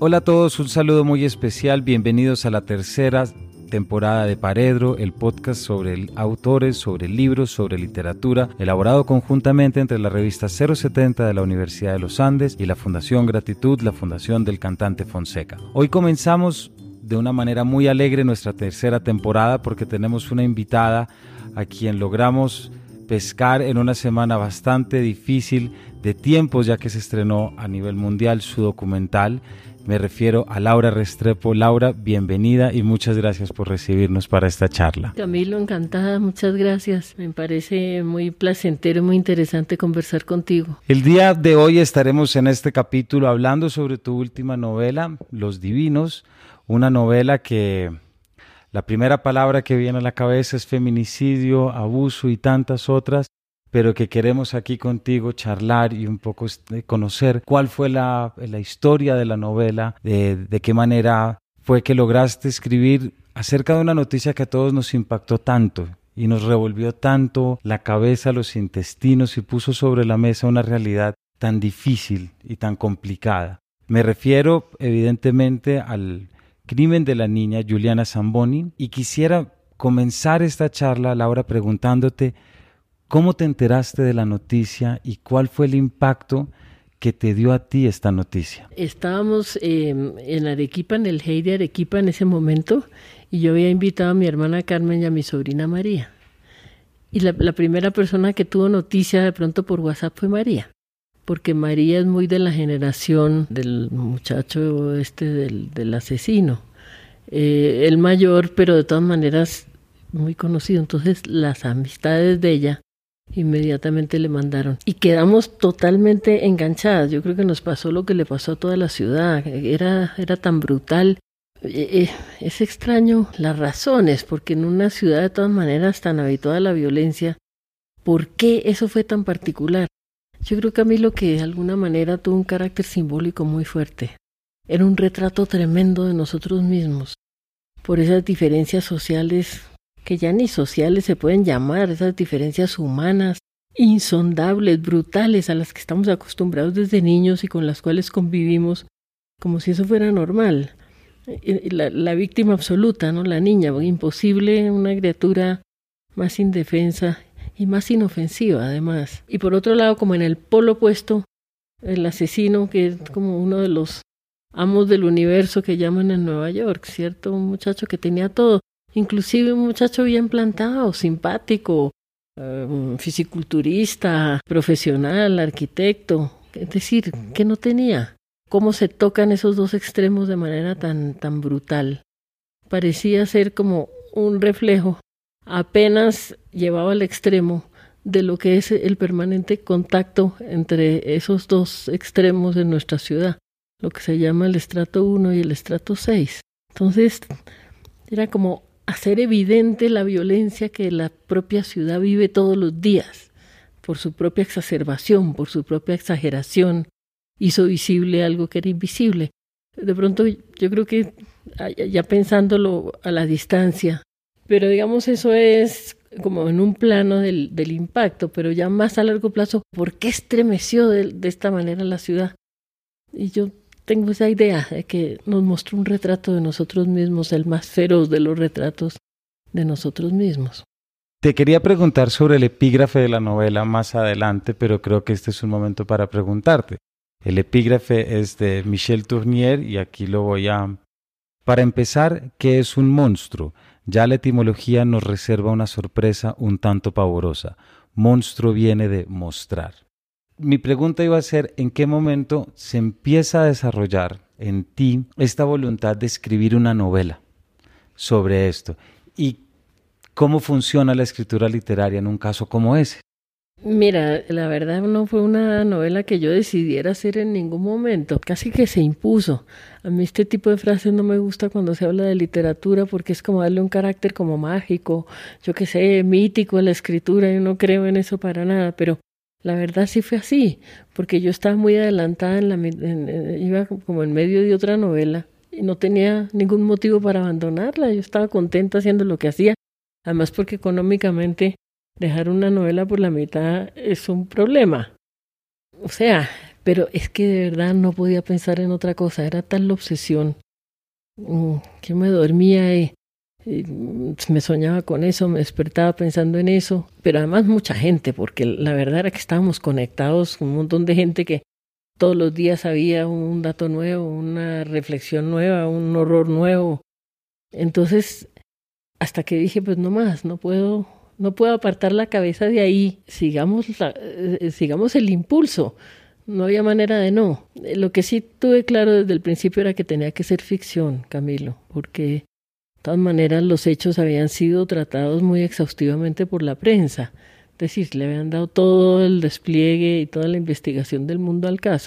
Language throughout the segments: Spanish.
Hola a todos, un saludo muy especial, bienvenidos a la tercera temporada de Paredro, el podcast sobre autores, sobre libros, sobre literatura, elaborado conjuntamente entre la revista 070 de la Universidad de los Andes y la Fundación Gratitud, la Fundación del Cantante Fonseca. Hoy comenzamos de una manera muy alegre nuestra tercera temporada porque tenemos una invitada a quien logramos pescar en una semana bastante difícil de tiempos ya que se estrenó a nivel mundial su documental me refiero a Laura Restrepo. Laura, bienvenida y muchas gracias por recibirnos para esta charla. Camilo, encantada, muchas gracias. Me parece muy placentero y muy interesante conversar contigo. El día de hoy estaremos en este capítulo hablando sobre tu última novela, Los Divinos, una novela que la primera palabra que viene a la cabeza es feminicidio, abuso y tantas otras pero que queremos aquí contigo charlar y un poco conocer cuál fue la, historia de la novela, de, de qué manera fue que lograste escribir acerca de una noticia que a todos nos impactó tanto y nos revolvió tanto la cabeza, los intestinos y puso sobre la mesa una realidad tan difícil y tan complicada. Me refiero evidentemente al crimen de la niña Juliana Zamboni y quisiera comenzar esta charla, Laura, preguntándote ¿Cómo te enteraste de la noticia y cuál fue el impacto que te dio a ti esta noticia? Estábamos em, en Arequipa, en el Hey Arequipa en ese momento, y yo había invitado a mi hermana Carmen y a mi sobrina María. Y la, primera persona que tuvo noticia de pronto por WhatsApp fue María, porque María es muy de la generación del muchacho este del, del asesino. Eh, el mayor, pero de todas maneras muy conocido. Entonces las amistades de ella Inmediatamente le mandaron. Y quedamos totalmente enganchadas. Yo creo que nos pasó lo que le pasó a toda la ciudad. Era, era tan brutal. Eh, eh, es extraño las razones, porque en una ciudad de todas maneras tan habituada a la violencia, ¿por qué eso fue tan particular? Yo creo que a mí lo que de alguna manera tuvo un carácter simbólico muy fuerte. Era un retrato tremendo de nosotros mismos, por esas diferencias sociales que ya ni sociales se pueden llamar, esas diferencias humanas, insondables, brutales, a las que estamos acostumbrados desde niños y con las cuales convivimos, como si eso fuera normal. La, la víctima absoluta, ¿no? La niña, imposible, una criatura más indefensa y más inofensiva, además. Y por otro lado, como en el polo opuesto, el asesino, que es como uno de los amos del universo que llaman en Nueva York, ¿cierto? Un muchacho que tenía todo, inclusive un muchacho bien plantado, simpático, eh, fisiculturista, profesional, arquitecto, es decir, que no tenía. ¿Cómo se tocan esos dos extremos de manera tan, tan brutal? Parecía ser como un reflejo, apenas llevaba al extremo de lo que es el permanente contacto entre esos dos extremos de nuestra ciudad, lo que se llama el estrato 1 y el estrato 6. Entonces, era como hacer evidente la violencia que la propia ciudad vive todos los días, por su propia exacerbación, por su propia exageración, hizo visible algo que era invisible. De pronto yo creo que ya pensándolo a la distancia, pero digamos eso es como en un plano del, del impacto, pero ya más a largo plazo, ¿por qué estremeció de, de esta manera la ciudad? Y yo tengo esa idea de que nos mostró un retrato de nosotros mismos, el más feroz de los retratos de nosotros mismos. Te quería preguntar sobre el epígrafe de la novela más adelante, pero creo que este es un momento para preguntarte. El epígrafe es de Michel Tournier y aquí lo voy a... Para empezar, ¿qué es un monstruo? Ya la etimología nos reserva una sorpresa un tanto pavorosa. Monstruo viene de mostrar mi pregunta iba a ser, ¿en qué momento se empieza a desarrollar en ti esta voluntad de escribir una novela sobre esto? ¿Y cómo funciona la escritura literaria en un caso como ese? Mira, la verdad no fue una novela que yo decidiera hacer en ningún momento, casi que se impuso. A mí este tipo de frases no me gusta cuando se habla de literatura porque es como darle un carácter como mágico, yo qué sé, mítico a la escritura, yo no creo en eso para nada, pero la verdad sí fue así, porque yo estaba muy adelantada, en la, iba como en medio de otra novela y no tenía ningún motivo para abandonarla, yo estaba contenta haciendo lo que hacía, además porque económicamente dejar una novela por la mitad es un problema. O sea, pero es que de verdad no podía pensar en otra cosa, era tal la obsesión. Mm, que me dormía y, me soñaba con eso, me despertaba pensando en eso, pero además mucha gente, porque la verdad era que estábamos conectados con un montón de gente que todos los días había un dato nuevo, una reflexión nueva, un horror nuevo. Entonces, hasta que dije, pues no más, no puedo no puedo apartar la cabeza de ahí, sigamos, eh, sigamos el impulso. No había manera de no. Lo que sí tuve claro desde el principio era que tenía que ser ficción, Camilo, porque de todas maneras los hechos habían sido tratados muy exhaustivamente por la prensa. Es decir, le habían dado todo el despliegue y toda la investigación del mundo al caso.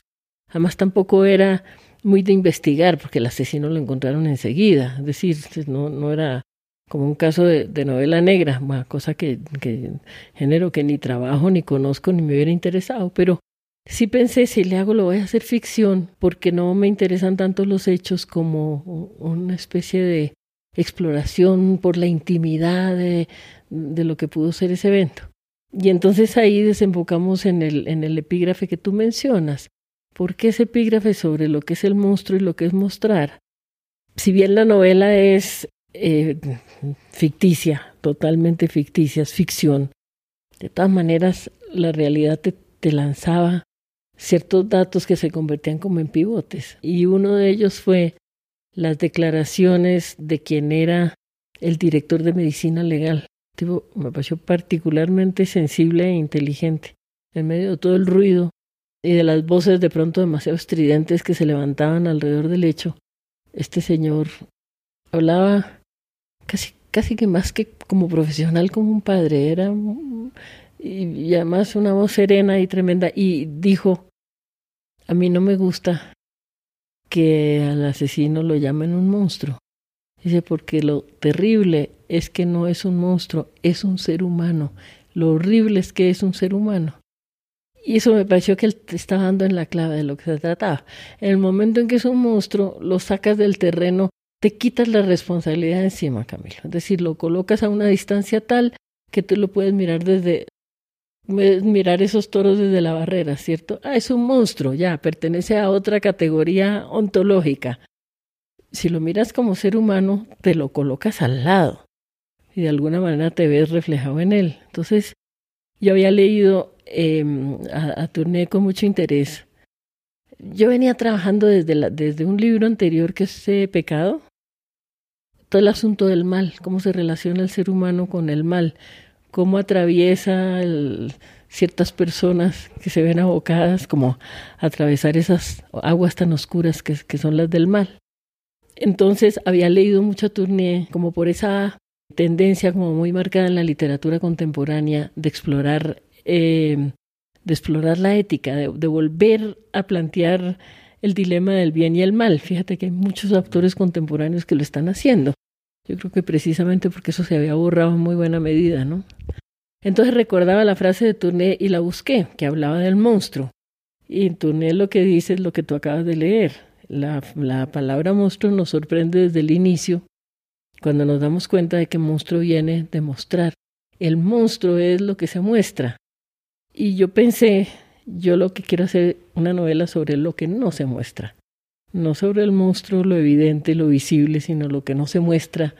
Además tampoco era muy de investigar, porque el asesino lo encontraron enseguida. Es decir, no, no era como un caso de, novela negra, una cosa que, que género que ni trabajo, ni conozco, ni me hubiera interesado, pero sí pensé, si le hago lo voy a hacer ficción, porque no me interesan tanto los hechos como una especie de exploración por la intimidad de, de lo que pudo ser ese evento. Y entonces ahí desembocamos en el, en el epígrafe que tú mencionas. ¿Por qué ese epígrafe sobre lo que es el monstruo y lo que es mostrar? Si bien la novela es eh, ficticia, totalmente ficticia, es ficción. De todas maneras, la realidad te, te lanzaba ciertos datos que se convertían como en pivotes. Y uno de ellos fue las declaraciones de quien era el director de medicina legal. Me pareció particularmente sensible e inteligente. En medio de todo el ruido y de las voces de pronto demasiado estridentes que se levantaban alrededor del lecho, este señor hablaba casi, casi que más que como profesional, como un padre, era y, además una voz serena y tremenda, y dijo, a mí no me gusta que al asesino lo llamen un monstruo. Dice, porque lo terrible es que no es un monstruo, es un ser humano. Lo horrible es que es un ser humano. Y eso me pareció que él estaba dando en la clave de lo que se trataba. En el momento en que es un monstruo, lo sacas del terreno te quitas la responsabilidad encima, Camilo. Es decir, lo colocas a una distancia tal que tú lo puedes mirar desde, mirar esos toros desde la barrera, ¿cierto? Ah, es un monstruo, ya, pertenece a otra categoría ontológica. Si lo miras como ser humano, te lo colocas al lado y de alguna manera te ves reflejado en él. Entonces, yo había leído eh, a, a con mucho interés. Yo venía trabajando desde, la, desde un libro anterior que es eh, Pecado, todo el asunto del mal, cómo se relaciona el ser humano con el mal, cómo atraviesa ciertas personas que se ven abocadas como a atravesar esas aguas tan oscuras que, son las del mal. Entonces había leído mucho Tournier como por esa tendencia como muy marcada en la literatura contemporánea de explorar, eh, de explorar la ética, de, de volver a plantear el dilema del bien y el mal. Fíjate que hay muchos autores contemporáneos que lo están haciendo. Yo creo que precisamente porque eso se había borrado en muy buena medida, ¿no? Entonces recordaba la frase de Tourné y la busqué, que hablaba del monstruo. Y Tourné lo que dice es lo que tú acabas de leer. La, la palabra monstruo nos sorprende desde el inicio, cuando nos damos cuenta de que monstruo viene de mostrar. El monstruo es lo que se muestra. Y yo pensé, yo lo que quiero hacer una novela sobre lo que no se muestra no sobre el monstruo, lo evidente, lo visible, sino lo que no se muestra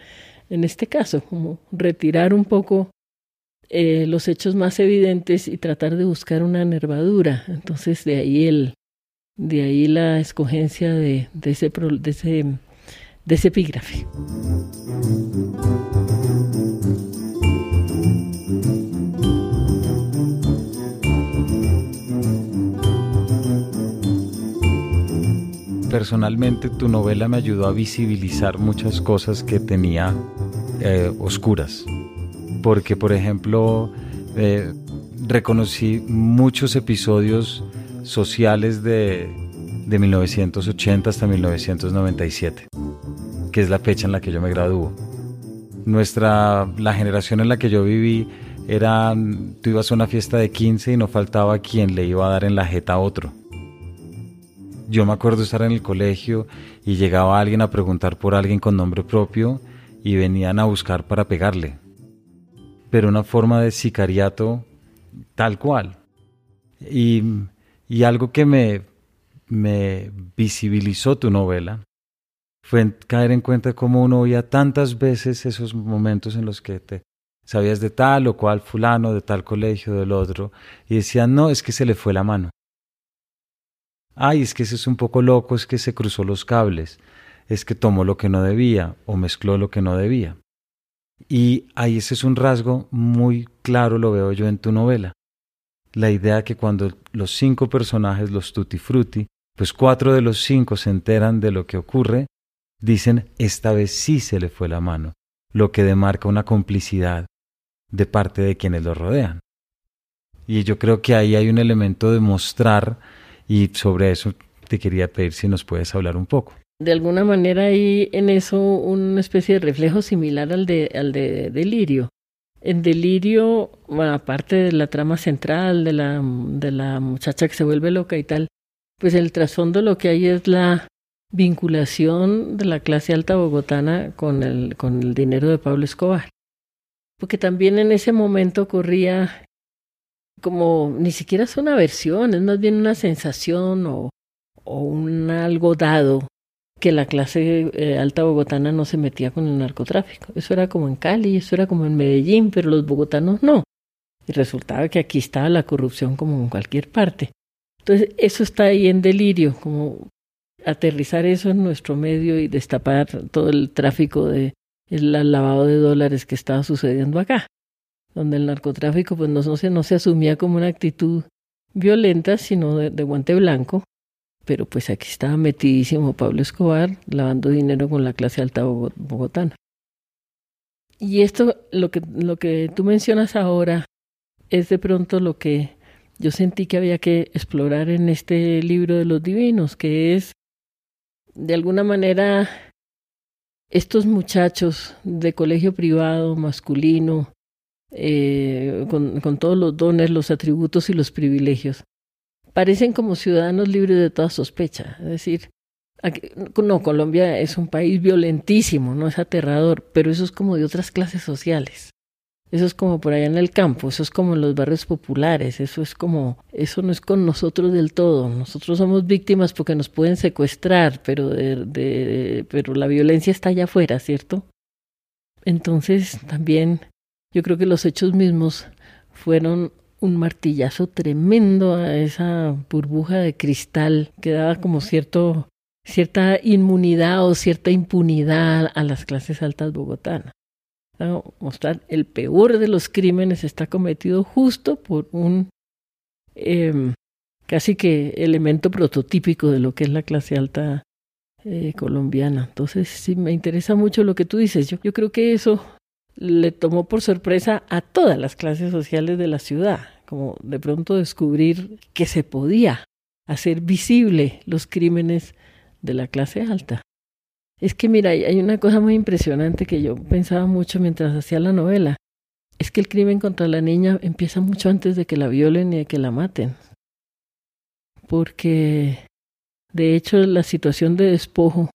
en este caso, como retirar un poco eh, los hechos más evidentes y tratar de buscar una nervadura. Entonces de ahí el, de ahí la escogencia de, ese, de ese, de ese epígrafe. personalmente tu novela me ayudó a visibilizar muchas cosas que tenía eh, oscuras. Porque, por ejemplo, eh, reconocí muchos episodios sociales de, de 1980 hasta 1997, que es la fecha en la que yo me graduó. Nuestra, la generación en la que yo viví era, tú ibas a una fiesta de 15 y no faltaba quien le iba a dar en la jeta a otro. Yo me acuerdo estar en el colegio y llegaba alguien a preguntar por alguien con nombre propio y venían a buscar para pegarle. Pero una forma de sicariato tal cual. Y, y algo que me, me visibilizó tu novela fue caer en cuenta cómo uno oía tantas veces esos momentos en los que te sabías de tal o cual fulano, de tal colegio, del otro, y decían, no, es que se le fue la mano. Ay, es que ese es un poco loco, es que se cruzó los cables, es que tomó lo que no debía o mezcló lo que no debía. Y ahí ese es un rasgo muy claro, lo veo yo en tu novela. La idea que cuando los cinco personajes, los tutti frutti, pues cuatro de los cinco se enteran de lo que ocurre, dicen, esta vez sí se le fue la mano, lo que demarca una complicidad de parte de quienes lo rodean. Y yo creo que ahí hay un elemento de mostrar y sobre eso te quería pedir si nos puedes hablar un poco. De alguna manera hay en eso una especie de reflejo similar al de, al de Delirio. En Delirio, aparte de la trama central de la, de la muchacha que se vuelve loca y tal, pues el trasfondo lo que hay es la vinculación de la clase alta bogotana con el, con el dinero de Pablo Escobar. Porque también en ese momento ocurría como ni siquiera es una versión, es más bien una sensación o, o un algo dado que la clase eh, alta bogotana no se metía con el narcotráfico. Eso era como en Cali, eso era como en Medellín, pero los bogotanos no. Y resultaba que aquí estaba la corrupción como en cualquier parte. Entonces, eso está ahí en delirio, como aterrizar eso en nuestro medio y destapar todo el tráfico de el lavado de dólares que estaba sucediendo acá donde el narcotráfico pues no, se, no se asumía como una actitud violenta, sino de, guante blanco, pero pues aquí estaba metidísimo Pablo Escobar lavando dinero con la clase alta bogotana. Y esto, lo que, lo que tú mencionas ahora, es de pronto lo que yo sentí que había que explorar en este libro de los divinos, que es, de alguna manera, estos muchachos de colegio privado, masculino, eh, con, con todos los dones, los atributos y los privilegios. Parecen como ciudadanos libres de toda sospecha. Es decir, no, Colombia es un país violentísimo, no es aterrador, pero eso es como de otras clases sociales. Eso es como por allá en el campo, eso es como en los barrios populares, eso es como, eso no es con nosotros del todo. Nosotros somos víctimas porque nos pueden secuestrar, pero, de, pero la violencia está allá afuera, ¿cierto? Entonces también yo creo que los hechos mismos fueron un martillazo tremendo a esa burbuja de cristal que daba como cierto cierta inmunidad o cierta impunidad a las clases altas bogotanas. Mostrar el peor de los crímenes está cometido justo por un em, casi que elemento prototípico de lo que es la clase alta eh, colombiana. Entonces, sí, me interesa mucho lo que tú dices. Yo, yo creo que eso le tomó por sorpresa a todas las clases sociales de la ciudad, como de pronto descubrir que se podía hacer visible los crímenes de la clase alta. Es que mira, hay una cosa muy impresionante que yo pensaba mucho mientras hacía la novela. Es que el crimen contra la niña empieza mucho antes de que la violen y de que la maten. Porque, de hecho, la situación de despojo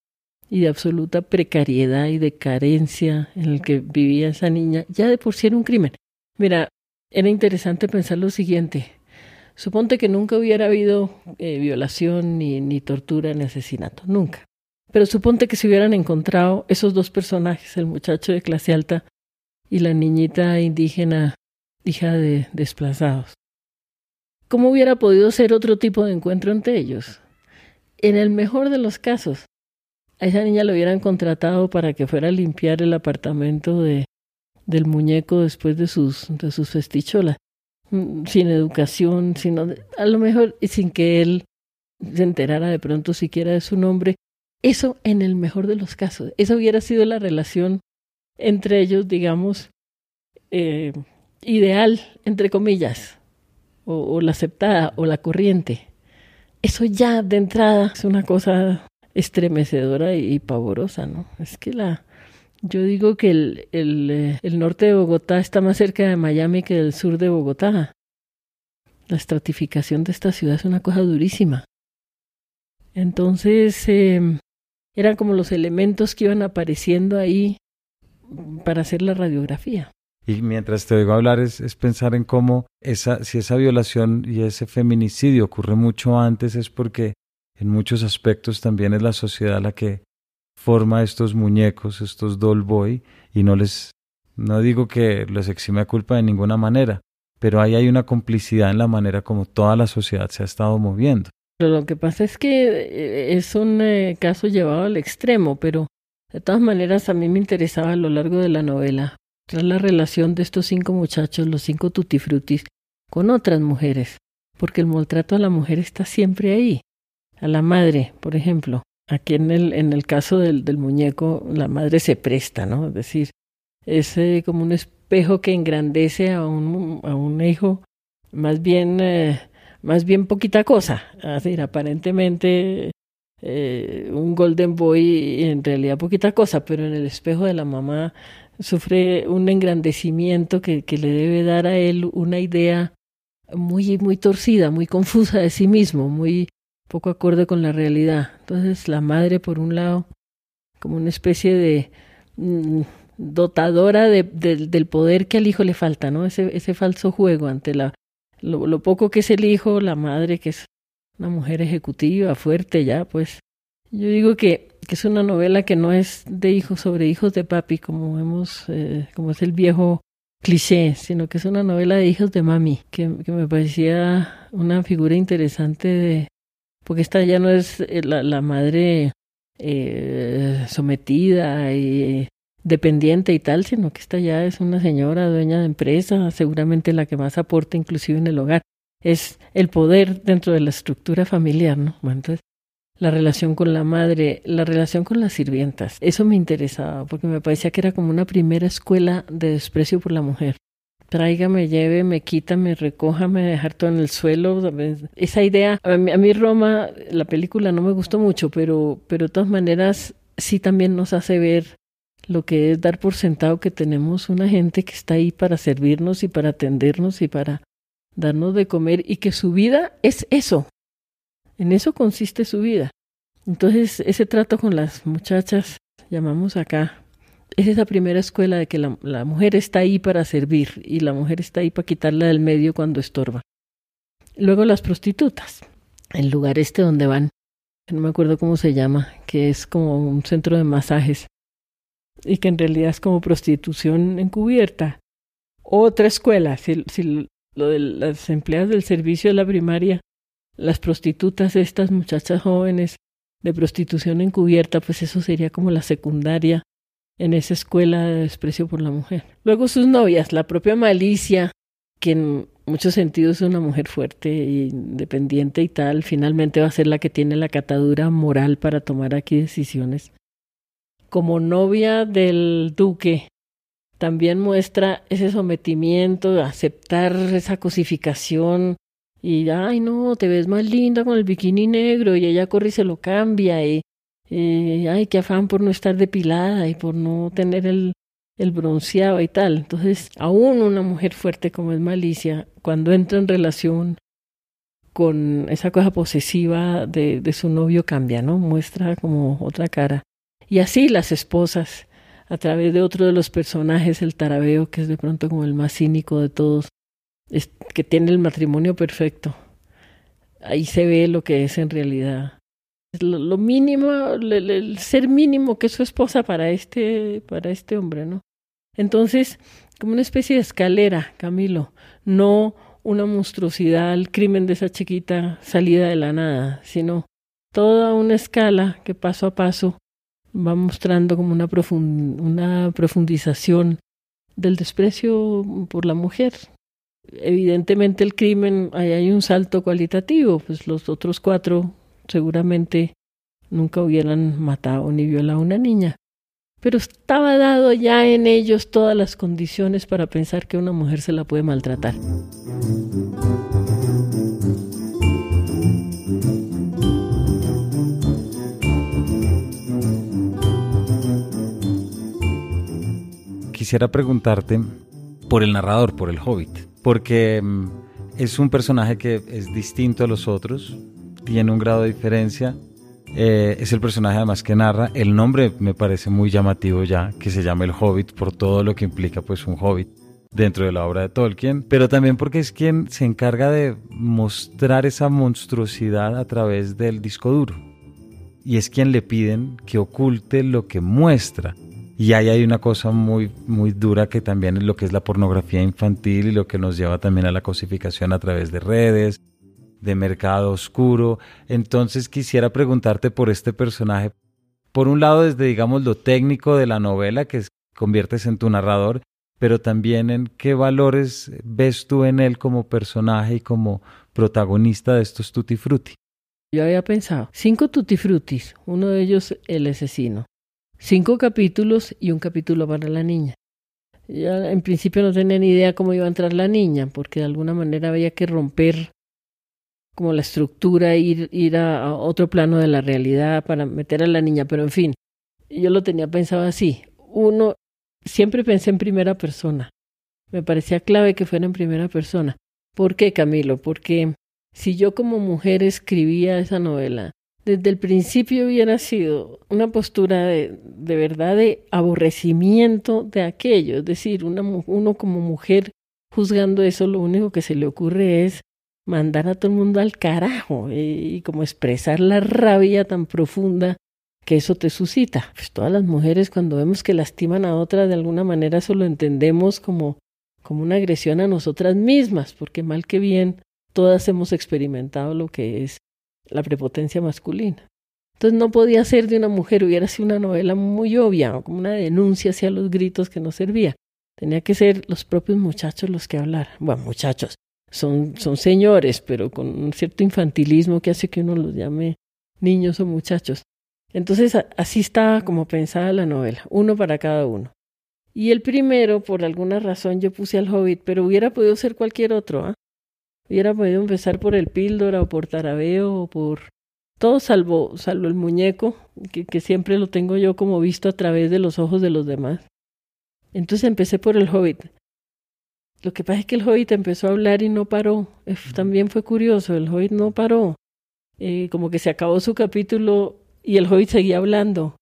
y de absoluta precariedad y de carencia en el que vivía esa niña, ya de por sí era un crimen. Mira, era interesante pensar lo siguiente. Suponte que nunca hubiera habido eh, violación, ni, ni tortura, ni asesinato, nunca. Pero suponte que se hubieran encontrado esos dos personajes, el muchacho de clase alta y la niñita indígena, hija de desplazados. ¿Cómo hubiera podido ser otro tipo de encuentro entre ellos? En el mejor de los casos, a esa niña lo hubieran contratado para que fuera a limpiar el apartamento de, del muñeco después de sus, de sus festicholas, mm, sin educación, sino a lo mejor sin que él se enterara de pronto siquiera de su nombre. Eso en el mejor de los casos. Esa hubiera sido la relación entre ellos, digamos, eh, ideal, entre comillas, o, la aceptada, o la corriente. Eso ya de entrada es una cosa estremecedora y, pavorosa, ¿no? Es que la, yo digo que el, el, eh, el, norte de Bogotá está más cerca de Miami que del sur de Bogotá. La estratificación de esta ciudad es una cosa durísima. Entonces, eh, eran como los elementos que iban apareciendo ahí para hacer la radiografía. Y mientras te oigo hablar es, es, pensar en cómo esa, si esa violación y ese feminicidio ocurre mucho antes es porque en muchos aspectos también es la sociedad la que forma estos muñecos, estos doll boy, y no les, no digo que les exime culpa de ninguna manera, pero ahí hay una complicidad en la manera como toda la sociedad se ha estado moviendo. Lo que pasa es que eh, es un eh, caso llevado al extremo, pero de todas maneras a mí me interesaba a lo largo de la novela la relación de estos cinco muchachos, los cinco tutifrutis, con otras mujeres, porque el maltrato a la mujer está siempre ahí. A la madre, por ejemplo. Aquí en el, en el caso del, del muñeco, la madre se presta, ¿no? Es decir, es eh, como un espejo que engrandece a un, a un hijo más bien más bien poquita cosa. Es decir, aparentemente eh, un Golden Boy en realidad poquita cosa, pero en el espejo de la mamá sufre un engrandecimiento que, que le debe dar a él una idea muy, muy torcida, muy confusa de sí mismo, muy poco acorde con la realidad. Entonces la madre, por un lado, como una especie de mm, dotadora de, del poder que al hijo le falta, ¿no? Ese, ese falso juego ante la lo, poco que es el hijo, la madre, que es una mujer ejecutiva, fuerte ya, pues yo digo que, que es una novela que no es de hijos sobre hijos de papi, como hemos, eh, como es el viejo cliché, sino que es una novela de hijos de mami, que, que me parecía una figura interesante de, porque esta ya no es eh, la, la madre eh, sometida y dependiente y tal, sino que esta ya es una señora dueña de empresa, seguramente la que más aporta inclusive en el hogar. Es el poder dentro de la estructura familiar, ¿no? Entonces, la relación con la madre, la relación con las sirvientas, eso me interesaba, porque me parecía que era como una primera escuela de desprecio por la mujer. Tráigame, lléveme, quítame, recójame, dejar todo en el suelo. Esa idea, a mí, a mí Roma, la película no me gustó mucho, pero, pero de todas maneras sí también nos hace ver lo que es dar por sentado que tenemos una gente que está ahí para servirnos y para atendernos y para darnos de comer y que su vida es eso. En eso consiste su vida. Entonces, ese trato con las muchachas, llamamos acá, es esa primera escuela de que la, la mujer está ahí para servir y la mujer está ahí para quitarla del medio cuando estorba. Luego las prostitutas, el lugar este donde van, no me acuerdo cómo se llama, que es como un centro de masajes y que en realidad es como prostitución encubierta. Otra escuela, si, si lo de las empleadas del servicio de la primaria, las prostitutas, estas muchachas jóvenes de prostitución encubierta, pues eso sería como la secundaria en esa escuela de desprecio por la mujer. Luego sus novias, la propia Malicia, que en muchos sentidos es una mujer fuerte e independiente y tal, finalmente va a ser la que tiene la catadura moral para tomar aquí decisiones como novia del duque, también muestra ese sometimiento, aceptar esa cosificación y, ay no, te ves más linda con el bikini negro y ella corre y se lo cambia ay, qué afán por no estar depilada y por no tener el, el bronceado y tal. Entonces, aún una mujer fuerte como es Malicia, cuando entra en relación con esa cosa posesiva de, de su novio cambia, ¿no? Muestra como otra cara. Y así las esposas, a través de otro de los personajes, el tarabeo, que es de pronto como el más cínico de todos, es, que tiene el matrimonio perfecto. Ahí se ve lo que es en realidad. Lo, mínimo, el, ser mínimo que es su esposa para este, para este hombre, ¿no? Entonces, como una especie de escalera, Camilo, no una monstruosidad, el crimen de esa chiquita salida de la nada, sino toda una escala que paso a paso va mostrando como una, una profundización del desprecio por la mujer. Evidentemente el crimen, ahí hay un salto cualitativo, pues los otros cuatro seguramente nunca hubieran matado ni violado a una niña. pero estaba dado ya en ellos todas las condiciones para pensar que una mujer se la puede maltratar. Quisiera preguntarte por el narrador, por el hobbit, porque mm, es un personaje que es distinto a los otros, tiene un grado de diferencia eh, es el personaje además que narra. El nombre me parece muy llamativo ya, que se llama El Hobbit, por todo lo que implica pues un hobbit dentro de la obra de Tolkien, pero también porque es quien se encarga de mostrar esa monstruosidad a través del disco duro. Y es quien le piden que oculte lo que muestra. Y ahí hay una cosa muy, muy dura que también es lo que es la pornografía infantil y lo que nos lleva también a la cosificación a través de redes, de mercado oscuro. Entonces quisiera preguntarte por este personaje. Por un lado, desde, digamos, lo técnico de la novela que conviertes en tu narrador, pero también en qué valores ves tú en él como personaje y como protagonista de estos tutti frutti. Yo había pensado, cinco tutti frutis, uno de ellos el asesino, cinco capítulos y un capítulo para la niña. Ya en principio no tenía ni idea cómo iba a entrar la niña, porque de alguna manera había que romper como la estructura, ir, ir a, otro plano de la realidad para meter a la niña, pero en fin, yo lo tenía pensado así. Uno, siempre pensé en primera persona. Me parecía clave que fuera en primera persona. ¿Por qué, Camilo? Porque si yo como mujer escribía esa novela, desde el principio hubiera sido una postura de, de verdad de aborrecimiento de aquello. Es decir, una, uno como mujer juzgando eso, lo único que se le ocurre es mandar a todo el mundo al carajo y, como expresar la rabia tan profunda que eso te suscita. Pues todas las mujeres cuando vemos que lastiman a otra de alguna manera eso lo entendemos como como una agresión a nosotras mismas, porque mal que bien todas hemos experimentado lo que es la prepotencia masculina. Entonces no podía ser de una mujer, hubiera sido una novela muy obvia, como una denuncia hacia los gritos que no servía. Tenía que ser los propios muchachos los que hablaran. Bueno, muchachos, son, son señores, pero con cierto infantilismo que hace que uno los llame niños o muchachos. Entonces así está como pensada la novela, uno para cada uno. Y el primero, por alguna razón, yo puse al hobbit, pero hubiera podido ser cualquier otro. ¿ah? Hubiera podido empezar por el píldora o por tarabeo o por todo salvo, salvo el muñeco, que, que siempre lo tengo yo como visto a través de los ojos de los demás. Entonces empecé por el hobbit. Lo que pasa es que el Hobbit empezó a hablar y no paró. También fue curioso, el Hobbit no paró. Eh, como que se acabó su capítulo y el Hobbit seguía hablando.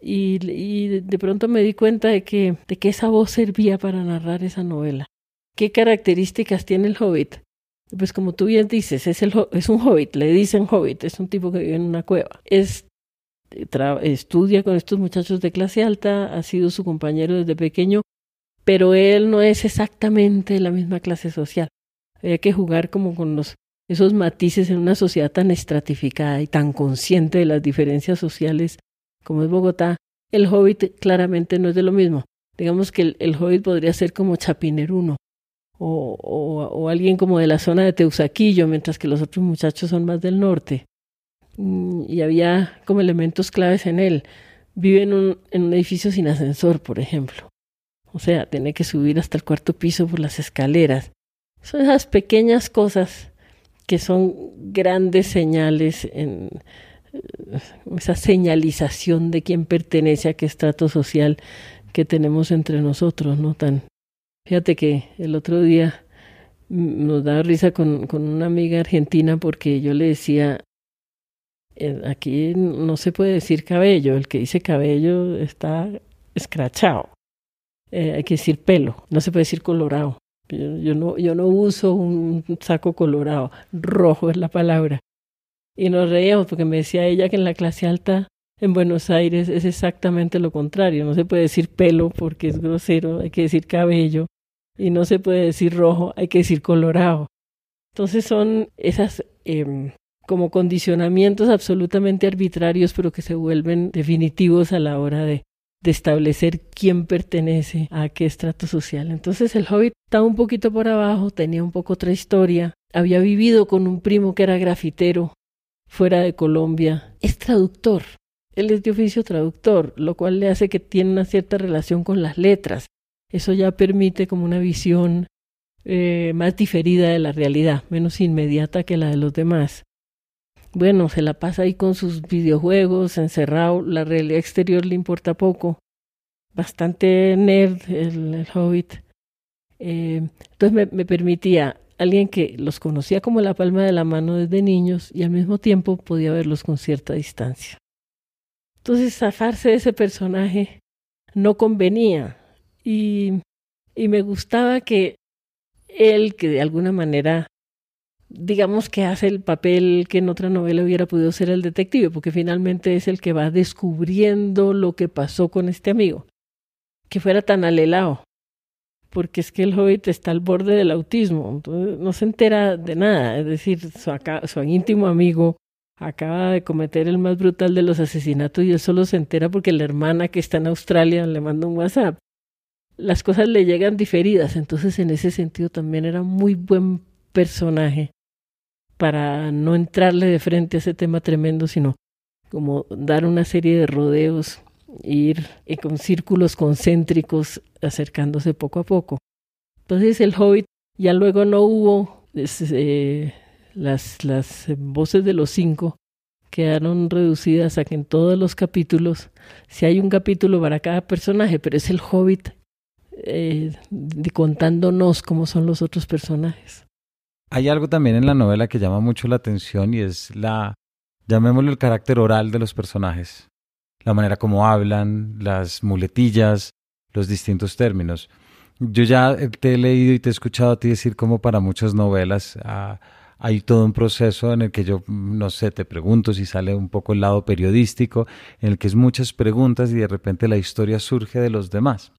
Y, y, de pronto me di cuenta de que, de que esa voz servía para narrar esa novela. ¿Qué características tiene el Hobbit? Pues como tú bien dices, es, el, es un Hobbit, le dicen Hobbit, es un tipo que vive en una cueva. Es, estudia con estos muchachos de clase alta, ha sido su compañero desde pequeño pero él no es exactamente la misma clase social. Había que jugar como con los, esos matices en una sociedad tan estratificada y tan consciente de las diferencias sociales como es Bogotá. El hobbit claramente no es de lo mismo. Digamos que el, hobbit podría ser como Chapineruno o, o, o, alguien como de la zona de Teusaquillo, mientras que los otros muchachos son más del norte. Mm, y había como elementos claves en él. Vive en un, en un edificio sin ascensor, por ejemplo o sea, tiene que subir hasta el cuarto piso por las escaleras. Son esas pequeñas cosas que son grandes señales en eh, esa señalización de quién pertenece a qué estrato social que tenemos entre nosotros, ¿no? Tan fíjate que el otro día nos da risa con, con una amiga argentina porque yo le decía aquí no se puede decir cabello, el que dice cabello está escrachado. Eh, hay que decir pelo, no se puede decir colorado. Yo, no, yo no uso un saco colorado, rojo es la palabra. Y nos reíamos porque me decía ella que en la clase alta en Buenos Aires es exactamente lo contrario. No se puede decir pelo porque es grosero, hay que decir cabello. Y no se puede decir rojo, hay que decir colorado. Entonces son esas eh, como condicionamientos absolutamente arbitrarios, pero que se vuelven definitivos a la hora de, de establecer quién pertenece a qué estrato social. Entonces el hobbit estaba un poquito por abajo, tenía un poco otra historia, había vivido con un primo que era grafitero fuera de Colombia, es traductor. Él es de oficio traductor, lo cual le hace que tiene una cierta relación con las letras. Eso ya permite como una visión eh, más diferida de la realidad, menos inmediata que la de los demás. Bueno, se la pasa ahí con sus videojuegos, encerrado, la realidad exterior le importa poco. Bastante nerd el, hobbit. Eh, entonces me, permitía alguien que los conocía como la palma de la mano desde niños y al mismo tiempo podía verlos con cierta distancia. Entonces zafarse de ese personaje no convenía y, y me gustaba que él, que de alguna manera, digamos que hace el papel que en otra novela hubiera podido ser el detective, porque finalmente es el que va descubriendo lo que pasó con este amigo, que fuera tan alelado, porque es que el hobbit está al borde del autismo, entonces no se entera de nada, es decir, su, su íntimo amigo acaba de cometer el más brutal de los asesinatos y él solo se entera porque la hermana que está en Australia le manda un WhatsApp. Las cosas le llegan diferidas, entonces en ese sentido también era muy buen personaje para no entrarle de frente a ese tema tremendo, sino como dar una serie de rodeos, ir y con círculos concéntricos acercándose poco a poco. Entonces el hobbit ya luego no hubo eh, las, las voces de los cinco quedaron reducidas a que en todos los capítulos, si hay un capítulo para cada personaje, pero es el hobbit eh, contándonos cómo son los otros personajes. Hay algo también en la novela que llama mucho la atención y es la, llamémoslo el carácter oral de los personajes, la manera como hablan, las muletillas, los distintos términos. Yo ya te he leído y te he escuchado a ti decir como para muchas novelas ah, hay todo un proceso en el que yo, no sé, te pregunto si sale un poco el lado periodístico, en el que es muchas preguntas y de repente la historia surge de los demás.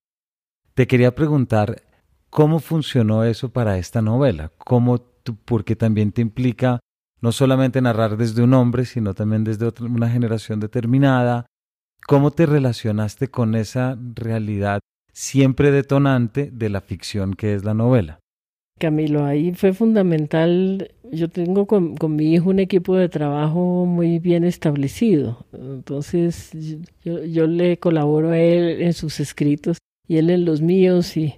Te quería preguntar cómo funcionó eso para esta novela, cómo porque también te implica no solamente narrar desde un hombre, sino también desde una generación determinada. ¿Cómo te relacionaste con esa realidad siempre detonante de la ficción que es la novela? Camilo, ahí fue fundamental. Yo tengo con, mi hijo un equipo de trabajo muy bien establecido. Entonces, yo, yo le colaboro a él en sus escritos y él en los míos y,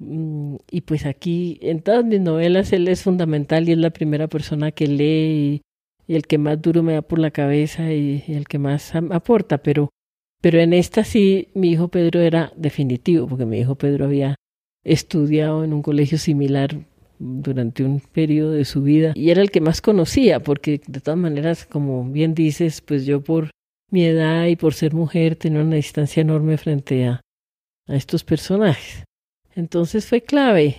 y pues aquí en todas mis novelas él es fundamental y es la primera persona que lee y, el que más duro me da por la cabeza y, el que más aporta, pero, pero en esta sí mi hijo Pedro era definitivo, porque mi hijo Pedro había estudiado en un colegio similar durante un periodo de su vida y era el que más conocía, porque de todas maneras, como bien dices, pues yo por mi edad y por ser mujer tenía una distancia enorme frente a, a estos personajes. Entonces fue clave.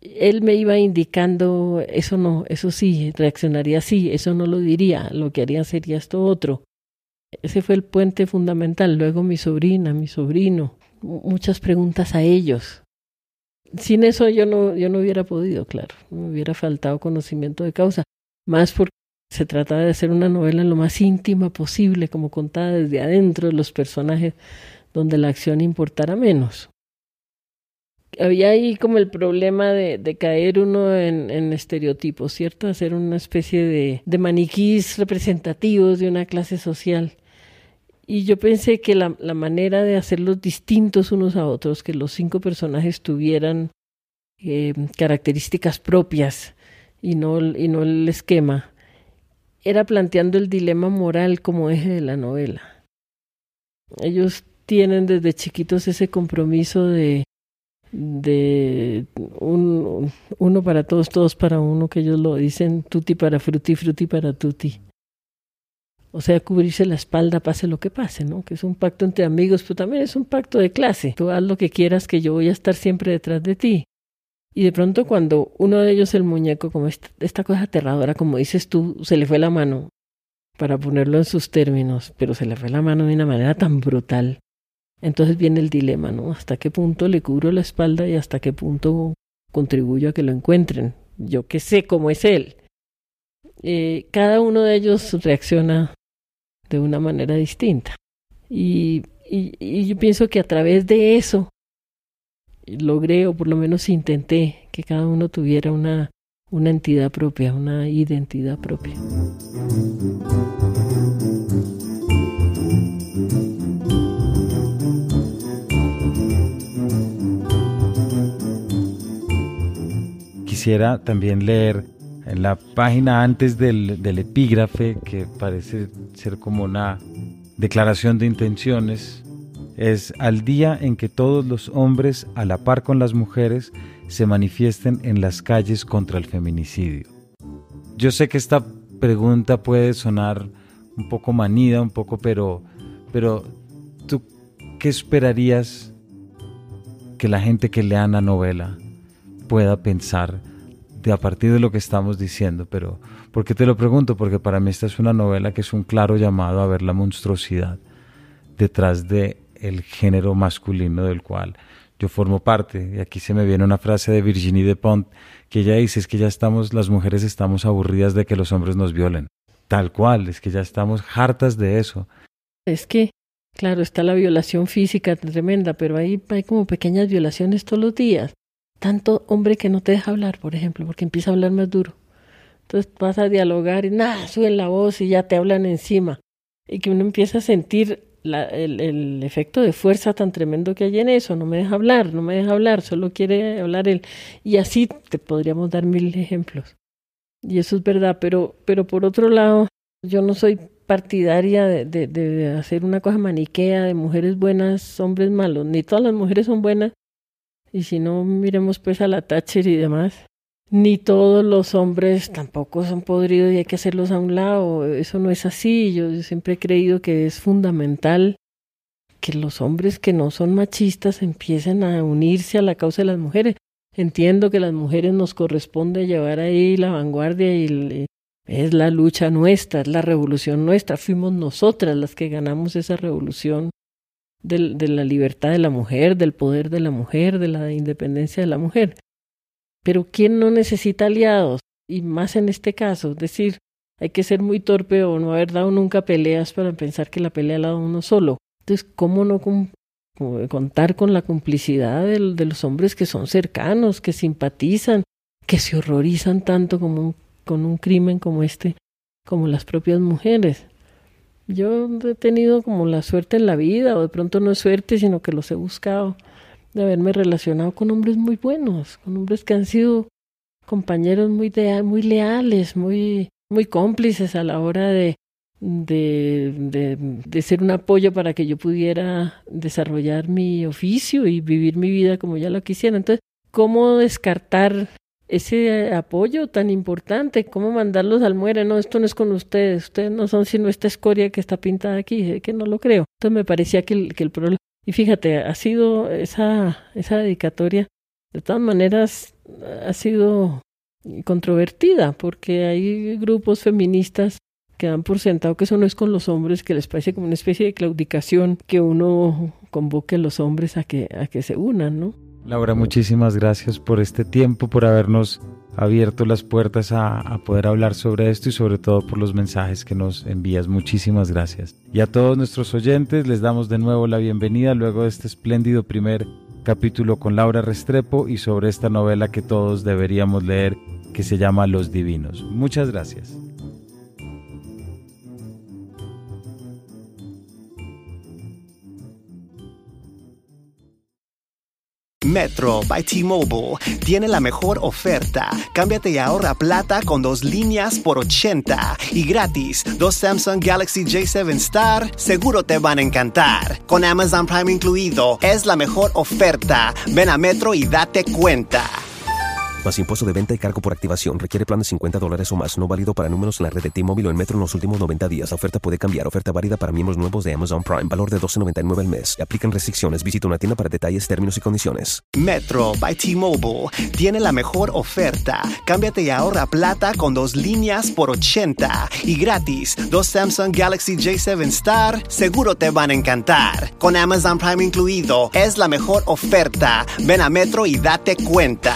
Él me iba indicando, eso no, eso sí, reaccionaría así, eso no lo diría, lo que haría sería esto otro. Ese fue el puente fundamental. Luego mi sobrina, mi sobrino, muchas preguntas a ellos. Sin eso yo no, yo no hubiera podido, claro, me hubiera faltado conocimiento de causa, más porque se trataba de hacer una novela lo más íntima posible, como contada desde adentro de los personajes, donde la acción importara menos. Había ahí como el problema de, caer uno en, estereotipos, ¿cierto? Hacer una especie de, de maniquís representativos de una clase social. Y yo pensé que la, la, manera de hacerlos distintos unos a otros, que los cinco personajes tuvieran eh, características propias y no, y no el esquema, era planteando el dilema moral como eje de la novela. Ellos tienen desde chiquitos ese compromiso de, de un, uno para todos, todos para uno, que ellos lo dicen tutti para frutti, frutti para tutti. O sea, cubrirse la espalda pase lo que pase, ¿no? Que es un pacto entre amigos, pero también es un pacto de clase. Tú haz lo que quieras, que yo voy a estar siempre detrás de ti. Y de pronto cuando uno de ellos, el muñeco, como esta, esta cosa aterradora, como dices tú, se le fue la mano, para ponerlo en sus términos, pero se le fue la mano de una manera tan brutal entonces viene el dilema, ¿no? ¿Hasta qué punto le cubro la espalda y hasta qué punto contribuyo a que lo encuentren? Yo que sé cómo es él. Eh, cada uno de ellos reacciona de una manera distinta. Y, y, yo pienso que a través de eso logré, o por lo menos intenté, que cada uno tuviera una, una entidad propia, una identidad propia. Quisiera también leer en la página antes del, del epígrafe, que parece ser como una declaración de intenciones, es al día en que todos los hombres, a la par con las mujeres, se manifiesten en las calles contra el feminicidio. Yo sé que esta pregunta puede sonar un poco manida, un poco, pero, pero ¿tú qué esperarías que la gente que lea la novela pueda pensar a partir de lo que estamos diciendo? Pero, ¿por qué te lo pregunto? Porque para mí esta es una novela que es un claro llamado a ver la monstruosidad detrás de el género masculino del cual yo formo parte. Y aquí se me viene una frase de Virginie de Pont que ella dice es que ya estamos, las mujeres estamos aburridas de que los hombres nos violen. Tal cual, es que ya estamos hartas de eso. Es que, claro, está la violación física tremenda, pero ahí hay como pequeñas violaciones todos los días. Tanto hombre que no te deja hablar, por ejemplo, porque empieza a hablar más duro. Entonces vas a dialogar y nada, suben la voz y ya te hablan encima. Y que uno empieza a sentir el, efecto de fuerza tan tremendo que hay en eso, no me deja hablar, no me deja hablar, solo quiere hablar él. Y así te podríamos dar mil ejemplos. Y eso es verdad, pero, pero por otro lado, yo no soy partidaria de, de, de hacer una cosa maniquea de mujeres buenas, hombres malos, ni todas las mujeres son buenas. Y si no, miremos pues a la Thatcher y demás ni todos los hombres tampoco son podridos y hay que hacerlos a un lado. Eso no es así. Yo siempre he creído que es fundamental que los hombres que no son machistas empiecen a unirse a la causa de las mujeres. Entiendo que las mujeres nos corresponde llevar ahí la vanguardia y es la lucha nuestra, es la revolución nuestra. Fuimos nosotras las que ganamos esa revolución de, de la libertad de la mujer, del poder de la mujer, de la independencia de la mujer. Pero ¿quién no necesita aliados? Y más en este caso, es decir, hay que ser muy torpe o no haber dado nunca peleas para pensar que la pelea la da uno solo. Entonces, ¿cómo no contar con la complicidad de, los hombres que son cercanos, que simpatizan, que se horrorizan tanto como con un crimen como este, como las propias mujeres? Yo he tenido como la suerte en la vida, o de pronto no es suerte, sino que los he buscado de haberme relacionado con hombres muy buenos, con hombres que han sido compañeros muy, muy leales, muy, muy cómplices a la hora de, de, de, de, ser un apoyo para que yo pudiera desarrollar mi oficio y vivir mi vida como ya lo quisiera. Entonces, ¿cómo descartar ese apoyo tan importante? ¿Cómo mandarlos al muere? No, esto no es con ustedes, ustedes no son sino esta escoria que está pintada aquí, que no lo creo. Entonces me parecía que el, que el problema y fíjate, ha sido esa, esa dedicatoria, de todas maneras, ha sido controvertida, porque hay grupos feministas que dan por sentado que eso no es con los hombres, que les parece como una especie de claudicación que uno convoque a los hombres a que, a que se unan, ¿no? Laura, muchísimas gracias por este tiempo, por habernos abierto las puertas a, a, poder hablar sobre esto y sobre todo por los mensajes que nos envías. Muchísimas gracias. Y a todos nuestros oyentes les damos de nuevo la bienvenida luego de este espléndido primer capítulo con Laura Restrepo y sobre esta novela que todos deberíamos leer que se llama Los Divinos. Muchas gracias. Metro by T-Mobile tiene la mejor oferta. Cámbiate y ahorra plata con dos líneas por 80 y gratis dos Samsung Galaxy J7 Star. Seguro te van a encantar. Con Amazon Prime incluido, es la mejor oferta. Ven a Metro y date cuenta. Más impuesto de venta y cargo por activación. Requiere plan de 50 dólares o más. No válido para números en la red de T-Mobile o en Metro en los últimos 90 días. La oferta puede cambiar. Oferta válida para miembros nuevos de Amazon Prime. Valor de 12.99 al mes. Aplican restricciones. Visita una tienda para detalles, términos y condiciones. Metro by T-Mobile tiene la mejor oferta. Cámbiate y ahorra plata con dos líneas por 80 y gratis dos Samsung Galaxy J7 Star. Seguro te van a encantar. Con Amazon Prime incluido, es la mejor oferta. Ven a Metro y date cuenta.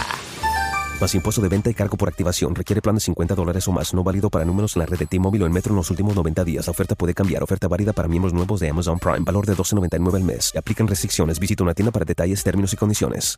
Más impuesto de venta y cargo por activación. Requiere plan de 50 dólares o más. No válido para números en la red de T-Mobile o en Metro en los últimos 90 días. La oferta puede cambiar. Oferta válida para miembros nuevos de Amazon Prime. Valor de 12.99 al mes. Aplican restricciones. Visita una tienda para detalles, términos y condiciones.